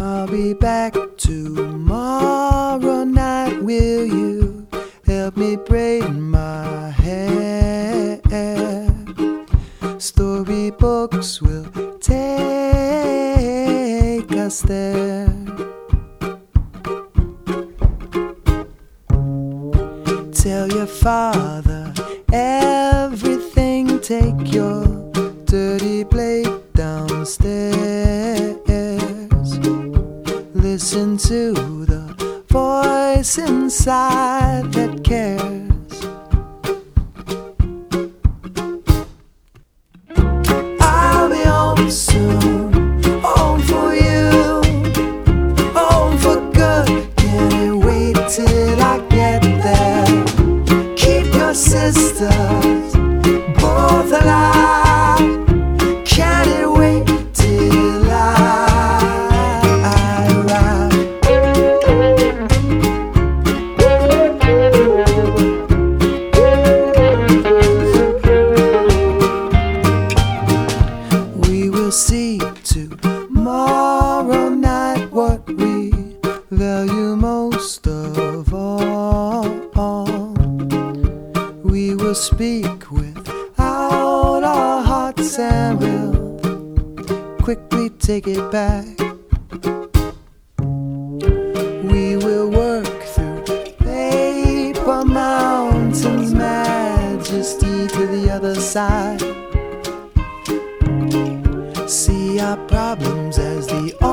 I'll be back tomorrow night. Will you help me braid my hair? Storybooks will take us there. Tell your father everything. Take your dirty plate downstairs. Listen to the voice inside that cares. We will see tomorrow night what we value most of all. We will speak without our hearts and we'll quickly take it back. We will work through paper mountains, majesty to the other side. problems as the